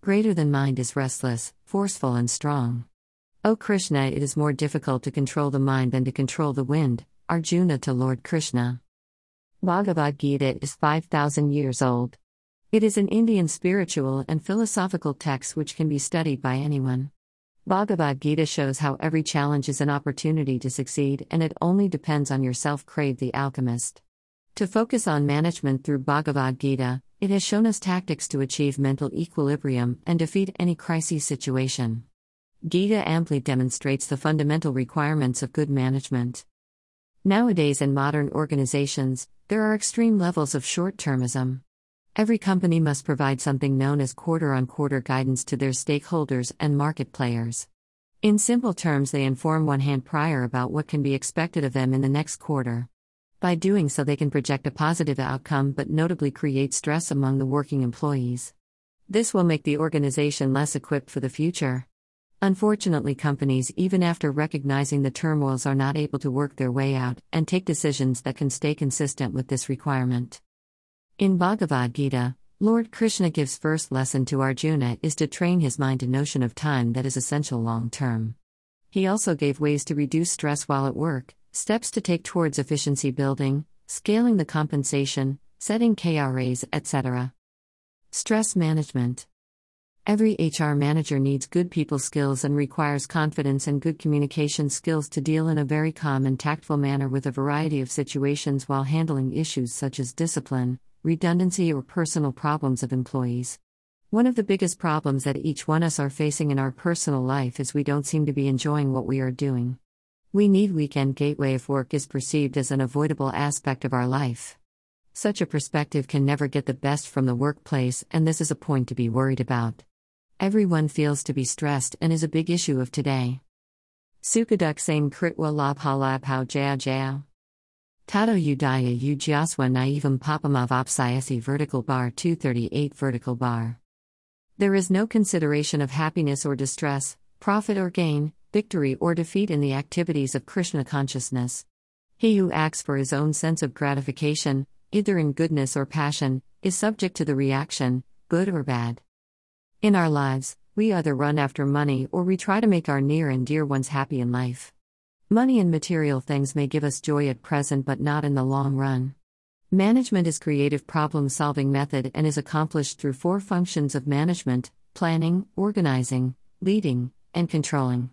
Greater than mind is restless, forceful, and strong. O Krishna, it is more difficult to control the mind than to control the wind. Arjuna to Lord Krishna. Bhagavad Gita is 5,000 years old. It is an Indian spiritual and philosophical text which can be studied by anyone. Bhagavad Gita shows how every challenge is an opportunity to succeed and it only depends on yourself. Crave the alchemist. To focus on management through Bhagavad Gita, it has shown us tactics to achieve mental equilibrium and defeat any crisis situation. Gita amply demonstrates the fundamental requirements of good management. Nowadays, in modern organizations, there are extreme levels of short termism. Every company must provide something known as quarter on quarter guidance to their stakeholders and market players. In simple terms, they inform one hand prior about what can be expected of them in the next quarter. By doing so, they can project a positive outcome but notably create stress among the working employees. This will make the organization less equipped for the future. Unfortunately, companies, even after recognizing the turmoils, are not able to work their way out and take decisions that can stay consistent with this requirement. In Bhagavad Gita, Lord Krishna gives first lesson to Arjuna is to train his mind to notion of time that is essential long term. He also gave ways to reduce stress while at work, steps to take towards efficiency building, scaling the compensation, setting KRAs, etc. Stress management. Every HR manager needs good people skills and requires confidence and good communication skills to deal in a very calm and tactful manner with a variety of situations while handling issues such as discipline, redundancy, or personal problems of employees. One of the biggest problems that each one of us are facing in our personal life is we don't seem to be enjoying what we are doing. We need weekend gateway if work is perceived as an avoidable aspect of our life. Such a perspective can never get the best from the workplace, and this is a point to be worried about. Everyone feels to be stressed and is a big issue of today. Sukaduk same kritwa labha labhau jaya jaya. Tato Udaya Ujaswa Naivam Papamav Opsiasi vertical bar 238 vertical bar. There is no consideration of happiness or distress, profit or gain, victory or defeat in the activities of Krishna consciousness. He who acts for his own sense of gratification, either in goodness or passion, is subject to the reaction, good or bad. In our lives, we either run after money or we try to make our near and dear ones happy in life. Money and material things may give us joy at present but not in the long run. Management is creative problem solving method and is accomplished through four functions of management: planning, organizing, leading, and controlling.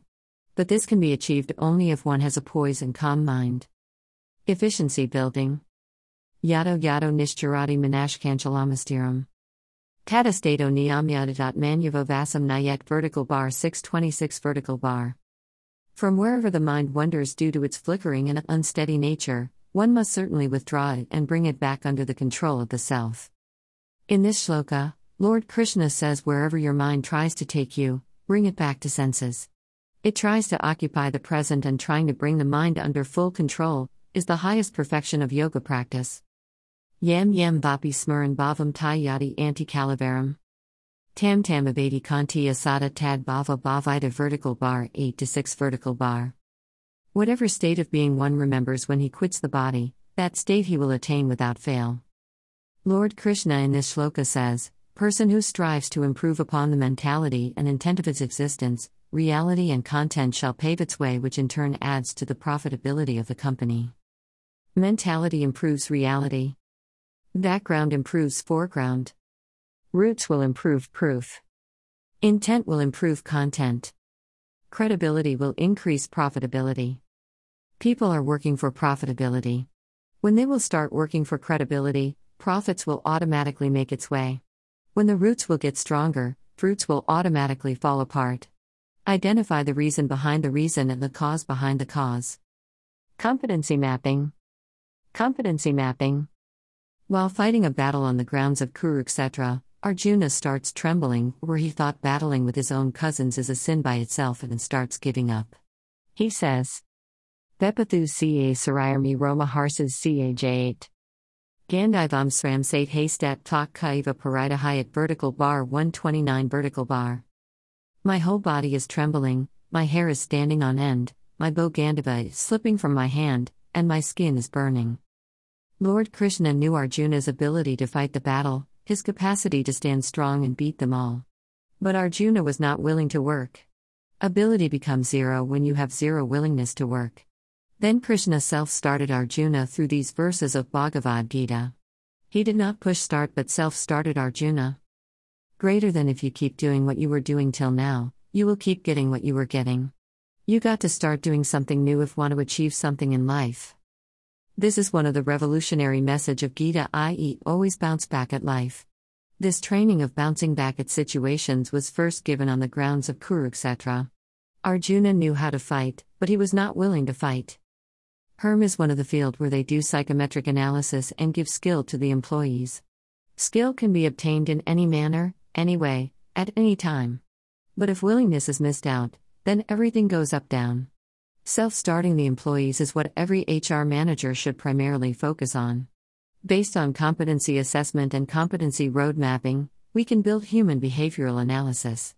But this can be achieved only if one has a poise and calm mind. Efficiency building. Yado Yado Nishcharati Manashkanchalamastiram. Tata Stato Niyamyada. Manuvo Vasam Nayek vertical bar 626 vertical bar. From wherever the mind wanders due to its flickering and unsteady nature, one must certainly withdraw it and bring it back under the control of the self. In this shloka, Lord Krishna says wherever your mind tries to take you, bring it back to senses. It tries to occupy the present and trying to bring the mind under full control is the highest perfection of yoga practice. Yam yam vapi smaran bhavam tayati anti calaveram. Tam tam abadi kanti asada tad bhava bhavita vertical bar 8 to 6 vertical bar. Whatever state of being one remembers when he quits the body, that state he will attain without fail. Lord Krishna in this shloka says, Person who strives to improve upon the mentality and intent of its existence, reality and content shall pave its way, which in turn adds to the profitability of the company. Mentality improves reality. Background improves foreground. Roots will improve proof. Intent will improve content. Credibility will increase profitability. People are working for profitability. When they will start working for credibility, profits will automatically make its way. When the roots will get stronger, fruits will automatically fall apart. Identify the reason behind the reason and the cause behind the cause. Competency mapping. Competency mapping. While fighting a battle on the grounds of Kurukshetra, Arjuna starts trembling, where he thought battling with his own cousins is a sin by itself and starts giving up. He says, Bepathu ca sarayarmi Roma harses ca j8. Gandivam sram sate haystat tak kaiva parida hayat vertical bar 129 vertical bar. My whole body is trembling, my hair is standing on end, my bow Gandiva is slipping from my hand, and my skin is burning. Lord Krishna knew Arjuna's ability to fight the battle, his capacity to stand strong and beat them all. But Arjuna was not willing to work. Ability becomes zero when you have zero willingness to work. Then Krishna self started Arjuna through these verses of Bhagavad Gita. He did not push start but self started Arjuna. Greater than if you keep doing what you were doing till now, you will keep getting what you were getting. You got to start doing something new if want to achieve something in life. This is one of the revolutionary message of Gita i.e. always bounce back at life. This training of bouncing back at situations was first given on the grounds of Kurukshetra. Arjuna knew how to fight, but he was not willing to fight. HRM is one of the field where they do psychometric analysis and give skill to the employees. Skill can be obtained in any manner, any way, at any time. But if willingness is missed out, then everything goes up down. Self starting the employees is what every HR manager should primarily focus on. Based on competency assessment and competency road mapping, we can build human behavioral analysis.